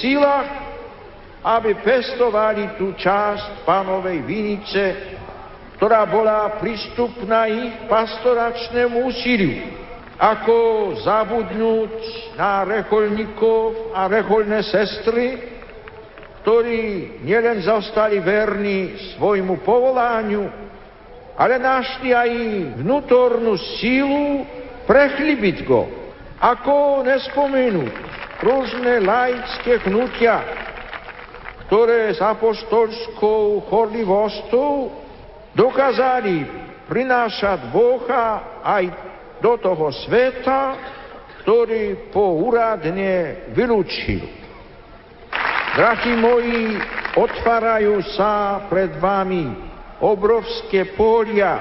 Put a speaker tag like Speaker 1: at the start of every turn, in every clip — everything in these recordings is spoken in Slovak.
Speaker 1: sílach, aby pestovali tú časť pánovej vinice, ktorá bola prístupná ich pastoračnému úsiliu. Ako zabudnúť na reholníkov a reholné sestry, ktorí nielen zostali verní svojmu povolaniu, ale našli aj vnútornú sílu prechlibiť go. Ako nespomenúť rôzne laické hnutia, ktoré s apoštolskou chorlivostou dokázali prinášať Boha aj do toho sveta, ktorý po úradne vylúčil. Drahí moji, otvárajú sa pred vami obrovské polia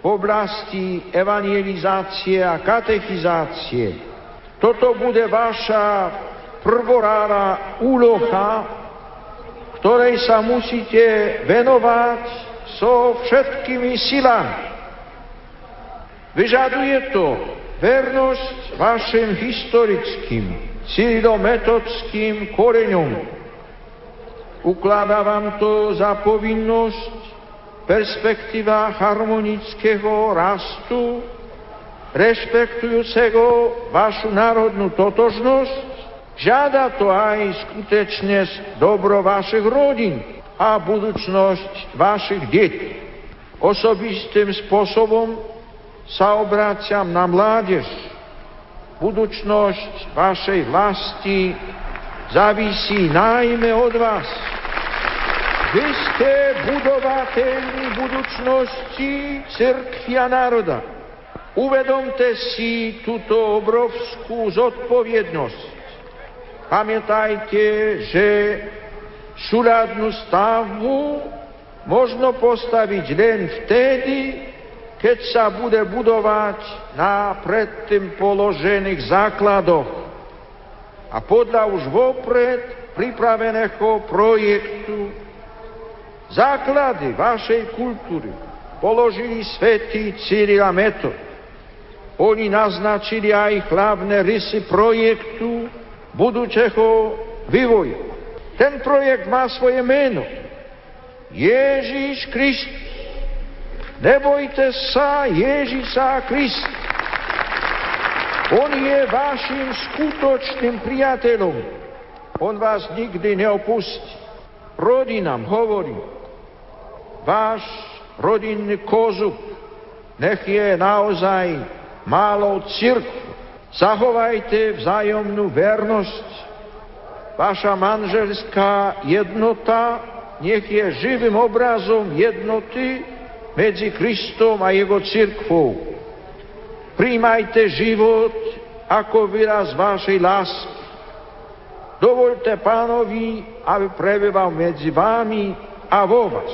Speaker 1: v oblasti evangelizácie a katechizácie. Toto bude vaša prvorára úloha, ktorej sa musíte venovať so všetkými silami. Vyžaduje to vernosť vašim historickým, cyrilometodským koreňom. Ukladá vám to za povinnosť perspektíva harmonického rastu, rešpektujúceho vašu národnú totožnosť, žiada to aj skutečne dobro vašich rodín a budúcnosť vašich detí. Osobistým spôsobom sa obráciam na mládež. Budúcnosť vašej vlasti závisí najmä od vás. Vy ste budovateľmi budúcnosti cirkvi a národa. Uvedomte si túto obrovskú zodpovednosť. Pamätajte, že súľadnú stavbu možno postaviť len vtedy, keď sa bude budovať na predtým položených základoch a podľa už vopred pripraveného projektu Základy vašej kultúry položili svätý Cyril a Metod. Oni naznačili aj hlavné rysy projektu budúceho vývoja. Ten projekt má svoje meno. Ježíš Kristus. Nebojte sa Ježíša Krista. On je vašim skutočným priateľom. On vás nikdy neopustí. Rodinám hovorí, váš rodinný kozub nech je naozaj málo cirkvu. Zachovajte vzájomnú vernosť. Vaša manželská jednota nech je živým obrazom jednoty medzi Kristom a Jeho cirkvou. Príjmajte život ako výraz vašej lásky. Dovolte pánovi, aby prebýval medzi vami a vo vás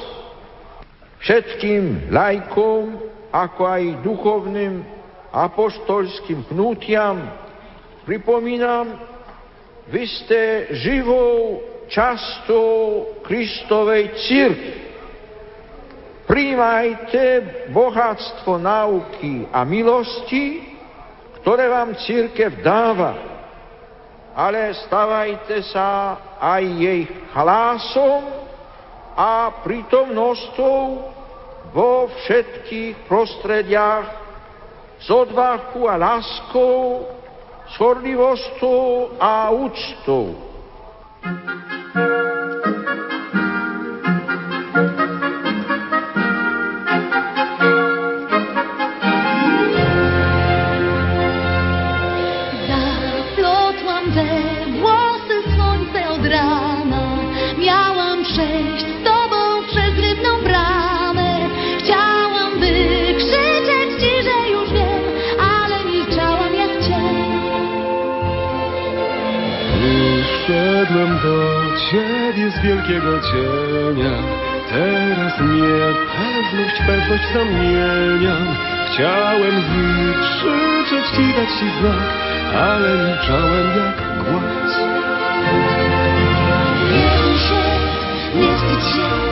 Speaker 1: všetkým lajkom, ako aj duchovným apoštolským hnutiam, pripomínam, vy ste živou častou Kristovej církvy. Príjmajte bohatstvo nauky a milosti, ktoré vám církev dáva, ale stavajte sa aj jej hlasom a prítomnosťou vo všetkých prostrediach s odvahu a láskou, s horlivosťou a úctou.
Speaker 2: Ciebie z wielkiego cienia. Teraz niepewność, pewność zamieniam. Chciałem wykrzyczeć Ci, dać Ci znak, ale milczałem jak głaz.
Speaker 3: Nie się, nie wstydź się,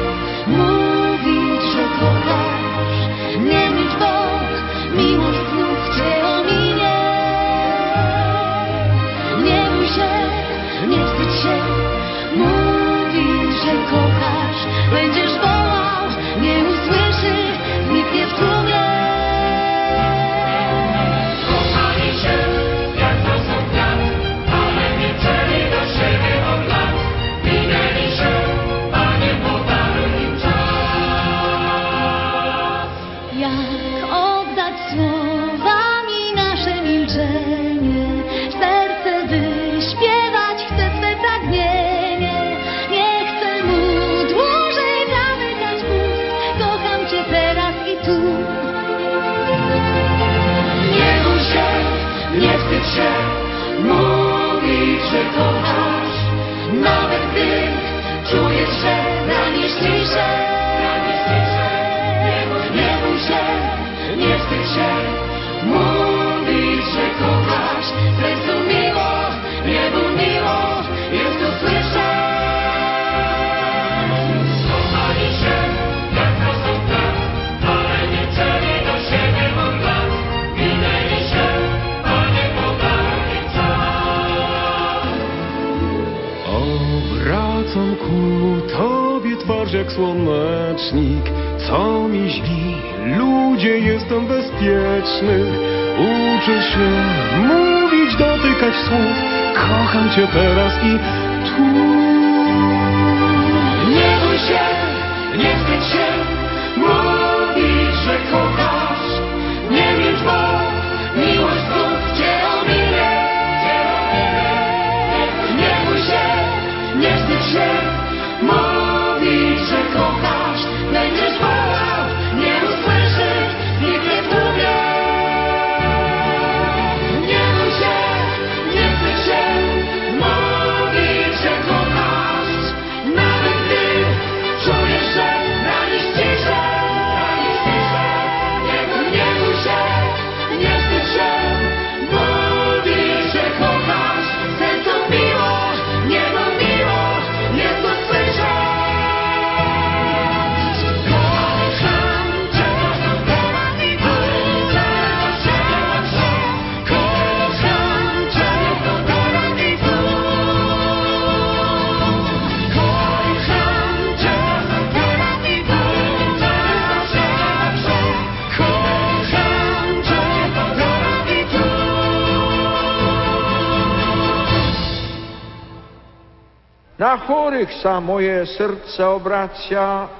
Speaker 4: co mi źli, ludzie jestem bezpieczny. Uczę się mówić, dotykać słów, kocham Cię teraz i
Speaker 1: chorych sa moje srdce obracia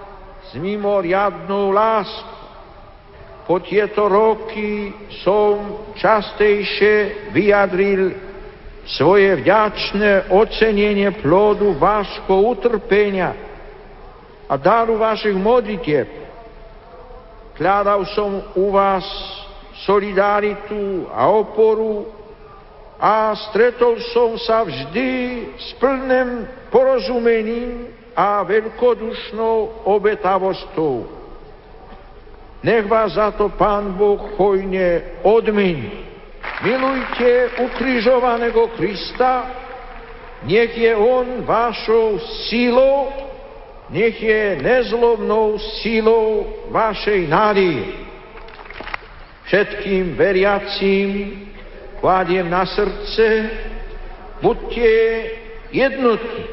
Speaker 1: s mimoriadnou láskou. Po tieto roky som častejšie vyjadril svoje vďačné ocenenie plodu vášho utrpenia a daru vašich modlitieb. Hľadal som u vás solidaritu a oporu a stretol som sa vždy s plným porozumením a veľkodušnou obetavostou. Nech vás za to Pán Boh hojne odmení. Milujte ukrižovaného Krista, nech je On vašou sílou, nech je nezlomnou sílou vašej nádeje. Všetkým veriacím kladiem na srdce, buďte jednotní.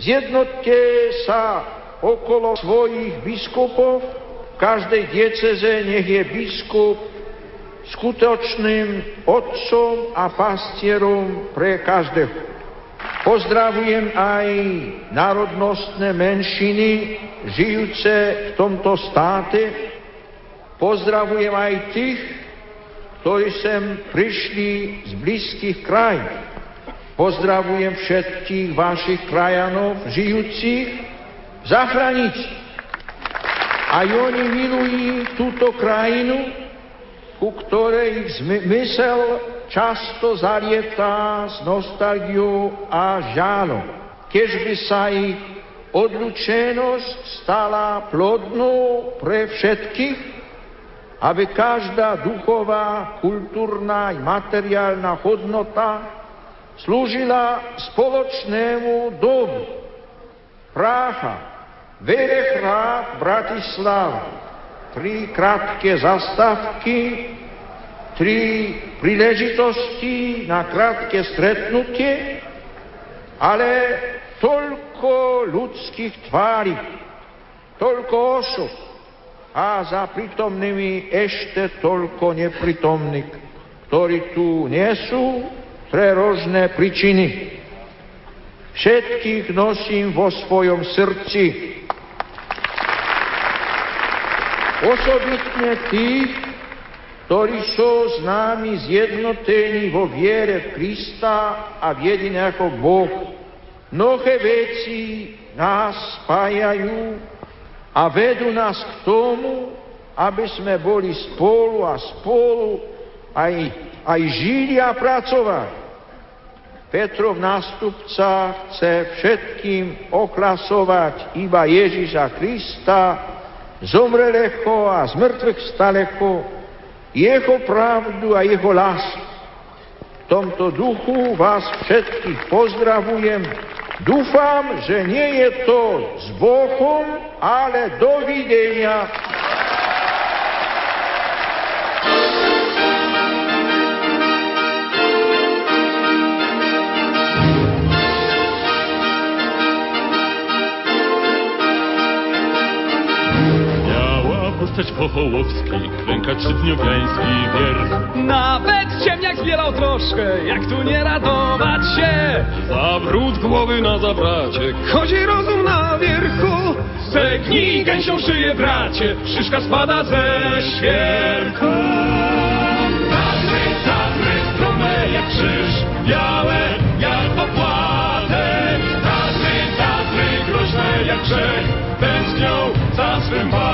Speaker 1: Zjednotte sa okolo svojich biskupov, v každej dieceze nech je biskup skutočným otcom a pastierom pre každého. Pozdravujem aj národnostné menšiny žijúce v tomto státe. Pozdravujem aj tých, ktorí sem prišli z blízkych krajín. Pozdravujem všetkých vašich krajanov žijúcich v zahraničí. Aj oni milujú túto krajinu, ku ktorej ich zmysel často zalietá s nostalgiou a žálom. Keď by sa ich odlučenosť stala plodnou pre všetkých, aby každá duchová, kultúrna i materiálna hodnota slúžila spoločnému dobru. Praha, Verehrad, Bratislava. Tri krátke zastávky, tri príležitosti na krátke stretnutie ale toľko ľudských tvári, toľko osob a za prítomnými ešte toľko nepritomných, ktorí tu nie sú pre rožné príčiny. Všetkých nosím vo svojom srdci. Osobitne tých, ktorí sú s nami zjednotení vo viere v Krista a v jediného Boh. Mnohé veci nás spájajú a vedú nás k tomu, aby sme boli spolu a spolu aj, aj žili a pracovali. Petrov nástupca chce všetkým oklasovať iba Ježiša Krista, zomreleho a zmrtvých staleho, jeho pravdu a jeho lásku. V tomto duchu vás všetkých pozdravujem. Dúfam, že nie je to s Bohom, ale dovidenia.
Speaker 2: postać Pochołowski, klęka trzydniowiański wierch.
Speaker 5: Nawet zbierał troszkę, jak tu nie radować się.
Speaker 2: Zawrót głowy na zabracie, chodzi rozum na wierchu.
Speaker 5: Zegnij gęsią szyję, bracie, szyszka spada ze świerku.
Speaker 6: Tatry, tatry, strome jak krzyż, białe jak opłatek. Tatry, tatry, groźne jak grzech, tęsknią za swym palcą.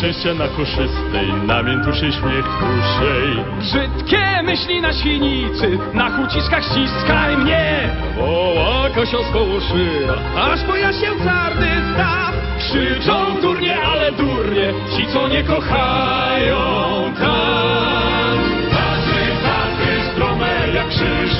Speaker 2: Szczęścia na koszystej, namiętu się śmiech duszej.
Speaker 5: Brzydkie myśli na świnicy, na chuciskach ściskaj mnie.
Speaker 2: Woła Kasia z koło szyja,
Speaker 5: Aż pojaśnię czarny staw. Krzyczą durnie, ale durnie, ci co nie kochają tak.
Speaker 6: Tatry, tatry, strome jak krzyż,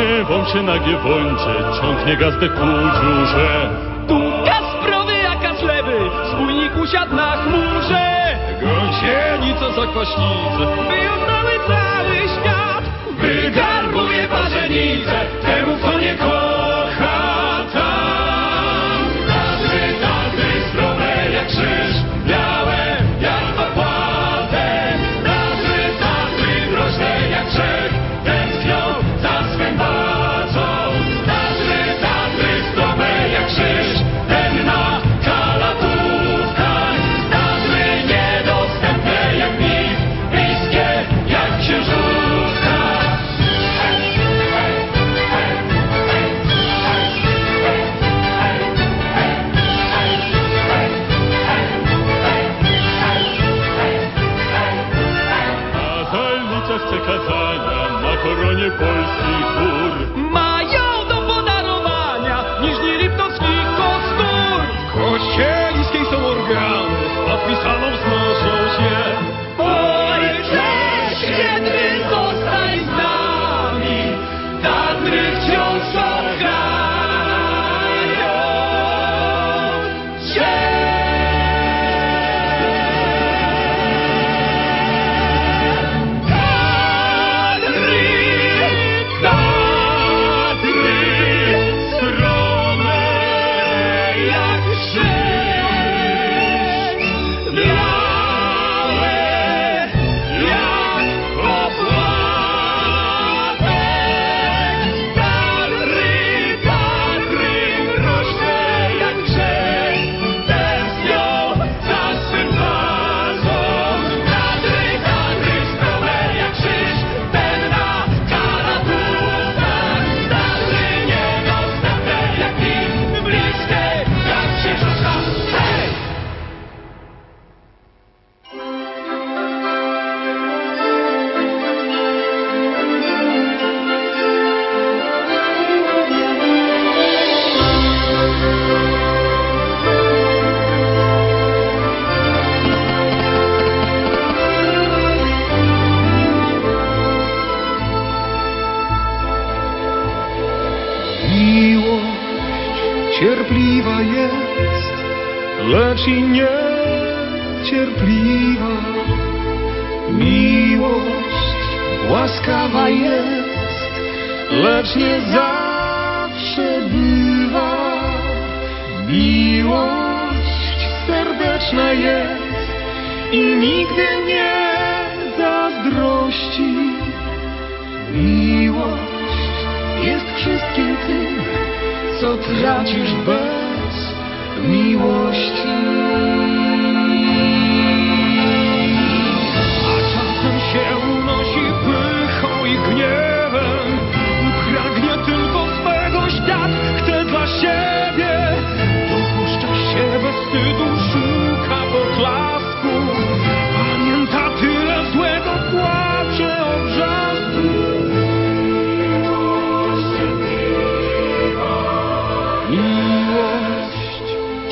Speaker 2: Gniewą się na giewończe, ciągnie gazdę ku dziurze.
Speaker 5: Długa sprawy jaka zlewy, spójnik usiadł na chmurze.
Speaker 2: Gąsienica za kwaśnicę,
Speaker 6: čas przekazania na
Speaker 2: koronie polskich gór. Miłość serdeczna jest i nigdy nie zazdrości. Miłość jest wszystkim tym, co tracisz bez miłości.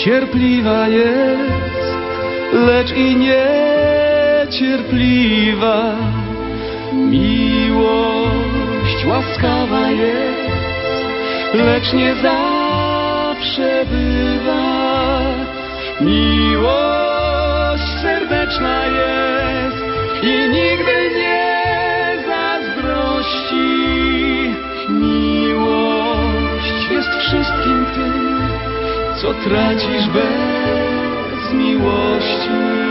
Speaker 2: cierpliwa jest, lecz i niecierpliwa. Miłość łaskawa jest, lecz nie zawsze bywa. Miłość serdeczna jest i nigdy nie zazdrości. Miłość jest wszystkim tym, co tracisz bez miłości.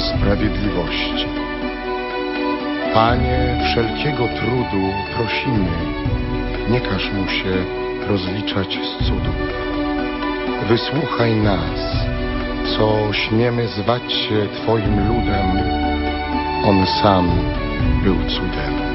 Speaker 7: Sprawiedliwości. Panie wszelkiego trudu prosimy, nie każ mu się rozliczać z cudów. Wysłuchaj nas, co śmiemy zwać się Twoim ludem. On sam był cudem.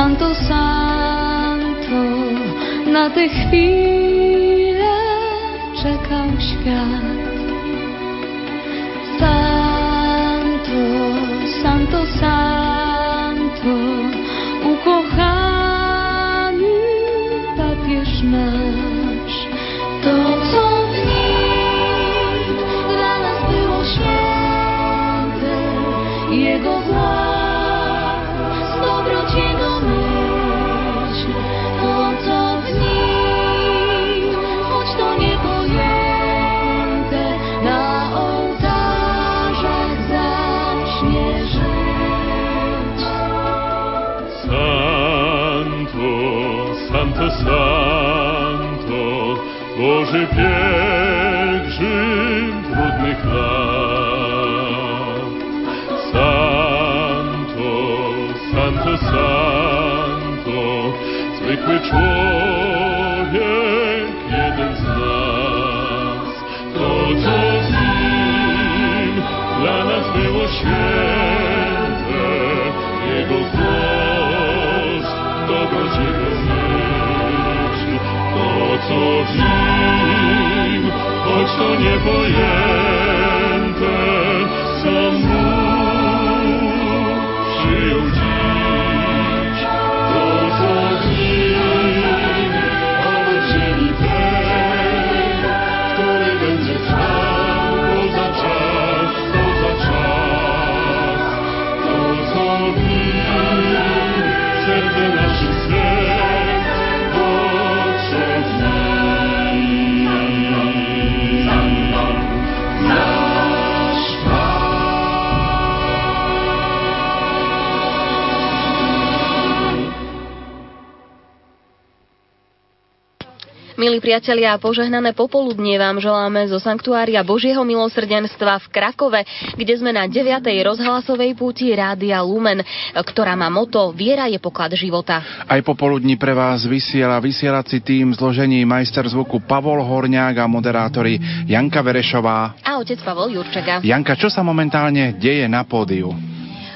Speaker 3: Santo, santo, na te chvíle czekał świat.
Speaker 5: Boży pielgrzym trudnych lat. Santo, Santo, Santo, zwykły człowiek, jeden z nas. To, co z nim dla nas było święte, co w nim, choć to niepojęte, sam
Speaker 8: Milí priatelia, požehnané popoludnie vám želáme zo Sanktuária Božieho milosrdenstva v Krakove, kde sme na 9. rozhlasovej púti Rádia Lumen, ktorá má moto Viera je poklad života.
Speaker 9: Aj popoludní pre vás vysiela vysielací tým zložení majster zvuku Pavol Horňák a moderátori Janka Verešová.
Speaker 8: A otec Pavol Jurčaga.
Speaker 9: Janka, čo sa momentálne deje na pódiu?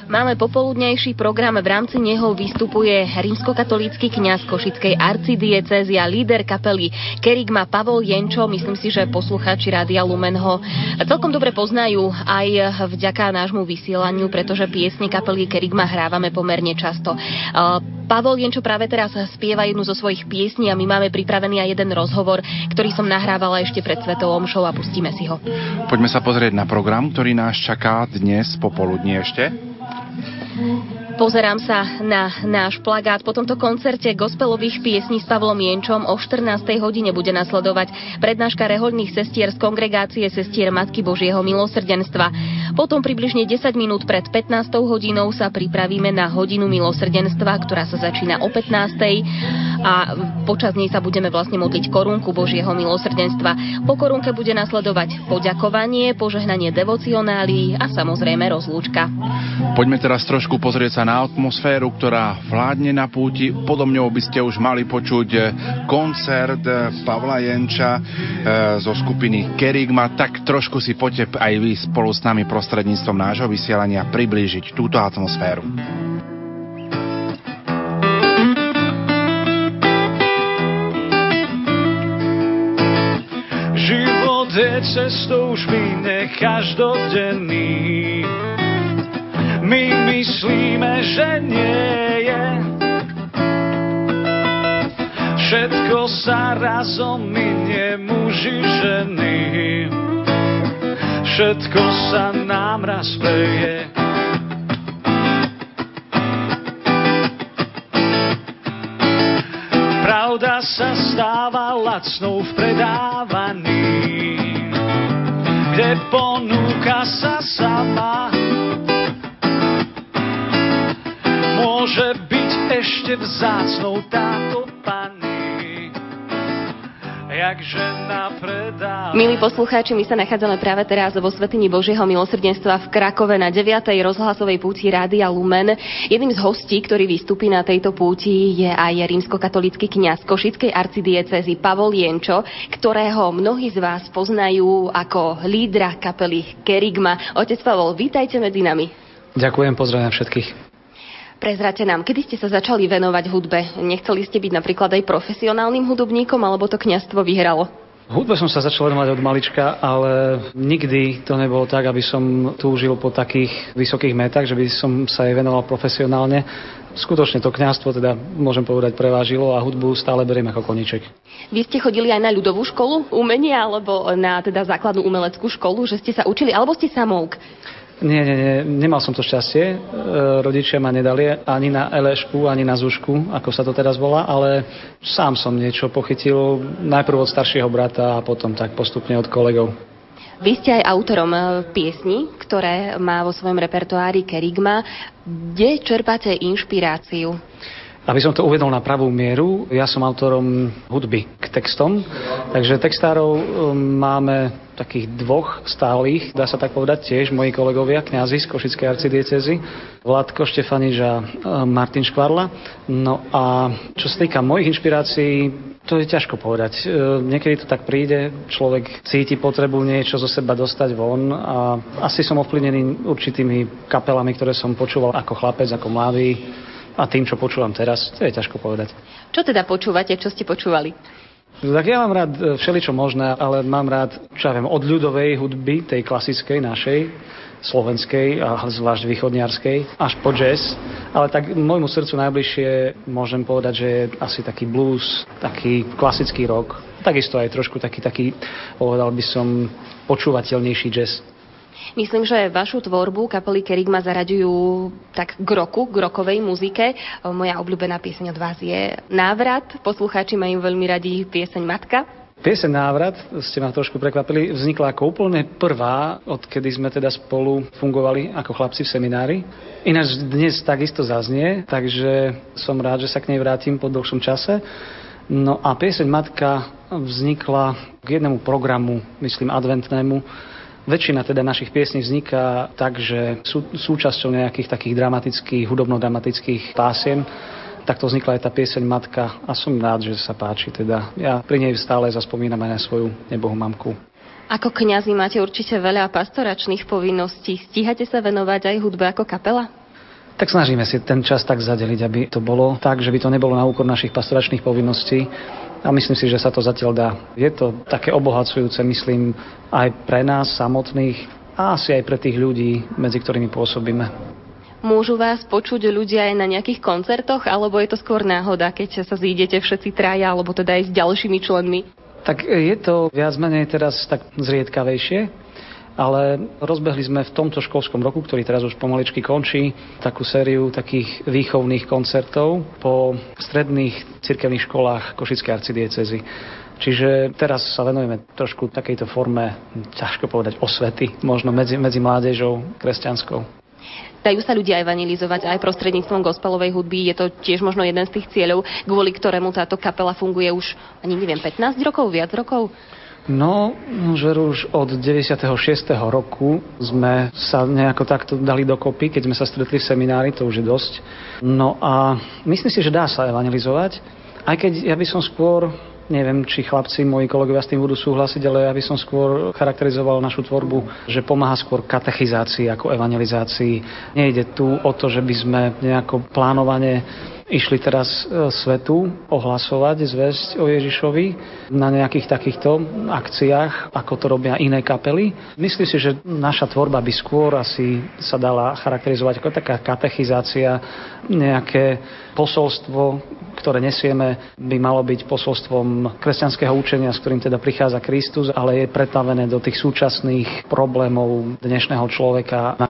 Speaker 8: Máme popoludnejší program, v rámci neho vystupuje rímskokatolícky kňaz Košickej arcidiecézy a líder kapely Kerigma Pavol Jenčo. Myslím si, že poslucháči Rádia Lumen ho celkom dobre poznajú aj vďaka nášmu vysielaniu, pretože piesne kapely Kerigma hrávame pomerne často. Pavol Jenčo práve teraz spieva jednu zo svojich piesní a my máme pripravený aj jeden rozhovor, ktorý som nahrávala ešte pred Svetou Omšou a pustíme si ho.
Speaker 9: Poďme sa pozrieť na program, ktorý nás čaká dnes popoludní ešte. Mm-hmm.
Speaker 8: Pozerám sa na náš plagát. Po tomto koncerte gospelových piesní s Pavlom Jenčom o 14. hodine bude nasledovať prednáška rehoľných sestier z kongregácie sestier Matky Božieho milosrdenstva. Potom približne 10 minút pred 15. hodinou sa pripravíme na hodinu milosrdenstva, ktorá sa začína o 15. a počas nej sa budeme vlastne modliť korunku Božieho milosrdenstva. Po korunke bude nasledovať poďakovanie, požehnanie devocionálií a samozrejme rozlúčka.
Speaker 9: Poďme teraz trošku pozrieť sa na atmosféru, ktorá vládne na púti. Podo mňou by ste už mali počuť eh, koncert eh, Pavla Jenča e, zo skupiny Kerigma. Tak trošku si poďte aj vy spolu s nami prostredníctvom nášho vysielania priblížiť túto atmosféru.
Speaker 10: Život je cestou špíne každodenný. My myslíme, že nie je. Všetko sa razom minie, muži, ženy. Všetko sa nám raz preje. Pravda sa stáva lacnou v predávaní, ešte vzácnou táto pani, jak žena predá.
Speaker 8: Milí poslucháči, my sa nachádzame práve teraz vo Svetini Božieho milosrdenstva v Krakove na 9. rozhlasovej púti Rádia Lumen. Jedným z hostí, ktorý vystúpi na tejto púti, je aj rímskokatolický kňaz Košickej arcidiecezy Pavol Jenčo, ktorého mnohí z vás poznajú ako lídra kapely Kerigma. Otec Pavol, vítajte medzi nami.
Speaker 11: Ďakujem, pozdravím všetkých.
Speaker 8: Prezrate nám, kedy ste sa začali venovať hudbe? Nechceli ste byť napríklad aj profesionálnym hudobníkom, alebo to kňastvo vyhralo?
Speaker 10: Hudbe som sa začal venovať od malička, ale nikdy to nebolo tak, aby som túžil po takých vysokých metách, že by som sa jej venoval profesionálne. Skutočne to kňazstvo teda môžem povedať prevážilo a hudbu stále beriem ako koniček.
Speaker 8: Vy ste chodili aj na ľudovú školu umenia alebo na teda základnú umeleckú školu, že ste sa učili, alebo ste samouk?
Speaker 10: Nie, nie, nie, nemal som to šťastie. E, rodičia ma nedali ani na Elešku, ani na Zušku, ako sa to teraz volá, ale sám som niečo pochytil najprv od staršieho brata a potom tak postupne od kolegov.
Speaker 8: Vy ste aj autorom e, piesni, ktoré má vo svojom repertoári Kerigma. Kde čerpáte inšpiráciu?
Speaker 10: Aby som to uvedol na pravú mieru, ja som autorom hudby k textom, takže textárov um, máme takých dvoch stálych, dá sa tak povedať tiež, moji kolegovia, kňazi z Košickej arcidiecezy, Vladko Štefanič a um, Martin Škvarla. No a čo sa týka mojich inšpirácií, to je ťažko povedať. Um, niekedy to tak príde, človek cíti potrebu niečo zo seba dostať von a asi som ovplyvnený určitými kapelami, ktoré som počúval ako chlapec, ako mladý a tým, čo počúvam teraz, to je ťažko povedať.
Speaker 8: Čo teda počúvate, čo ste počúvali?
Speaker 10: Tak ja mám rád e, všeličo možné, ale mám rád, čo ja viem, od ľudovej hudby, tej klasickej našej, slovenskej a zvlášť východniarskej, až po jazz. Ale tak môjmu srdcu najbližšie môžem povedať, že je asi taký blues, taký klasický rock. Takisto aj trošku taký, taký povedal by som, počúvateľnejší jazz.
Speaker 8: Myslím, že vašu tvorbu kapely Kerigma zaraďujú tak k roku, k rokovej muzike. Moja obľúbená pieseň od vás je Návrat. Poslucháči majú veľmi radi pieseň Matka.
Speaker 10: Pieseň Návrat, ste ma trošku prekvapili, vznikla ako úplne prvá, odkedy sme teda spolu fungovali ako chlapci v seminári. Ináč dnes takisto zaznie, takže som rád, že sa k nej vrátim po dlhšom čase. No a pieseň Matka vznikla k jednému programu, myslím adventnému, Väčšina teda našich piesní vzniká tak, že sú súčasťou nejakých takých dramatických, hudobno-dramatických pásiem. Takto vznikla aj tá pieseň Matka a som rád, že sa páči. Teda ja pri nej stále zaspomínam aj na svoju nebohú mamku.
Speaker 8: Ako kňazi máte určite veľa pastoračných povinností. Stíhate sa venovať aj hudbe ako kapela?
Speaker 10: Tak snažíme si ten čas tak zadeliť, aby to bolo tak, že by to nebolo na úkor našich pastoračných povinností a myslím si, že sa to zatiaľ dá. Je to také obohacujúce, myslím, aj pre nás samotných a asi aj pre tých ľudí, medzi ktorými pôsobíme.
Speaker 8: Môžu vás počuť ľudia aj na nejakých koncertoch, alebo je to skôr náhoda, keď sa zídete všetci traja, alebo teda aj s ďalšími členmi?
Speaker 10: Tak je to viac menej teraz tak zriedkavejšie ale rozbehli sme v tomto školskom roku, ktorý teraz už pomaličky končí, takú sériu takých výchovných koncertov po stredných cirkevných školách Košickej arcidiecezy. Čiže teraz sa venujeme trošku takejto forme, ťažko povedať, osvety, možno medzi, medzi mládežou kresťanskou.
Speaker 8: Dajú sa ľudia evangelizovať aj prostredníctvom gospelovej hudby. Je to tiež možno jeden z tých cieľov, kvôli ktorému táto kapela funguje už, ani neviem, 15 rokov, viac rokov?
Speaker 10: No, že už od 96. roku sme sa nejako takto dali dokopy, keď sme sa stretli v seminári, to už je dosť. No a myslím si, že dá sa evangelizovať, aj keď ja by som skôr Neviem, či chlapci, moji kolegovia s tým budú súhlasiť, ale ja by som skôr charakterizoval našu tvorbu, že pomáha skôr katechizácii ako evangelizácii. Nejde tu o to, že by sme nejako plánovane išli teraz e, svetu ohlasovať, zväzť o Ježišovi na nejakých takýchto akciách, ako to robia iné kapely. Myslím si, že naša tvorba by skôr asi sa dala charakterizovať ako taká katechizácia, nejaké posolstvo, ktoré nesieme, by malo byť posolstvom kresťanského učenia, s ktorým teda prichádza Kristus, ale je pretavené do tých súčasných problémov dnešného človeka.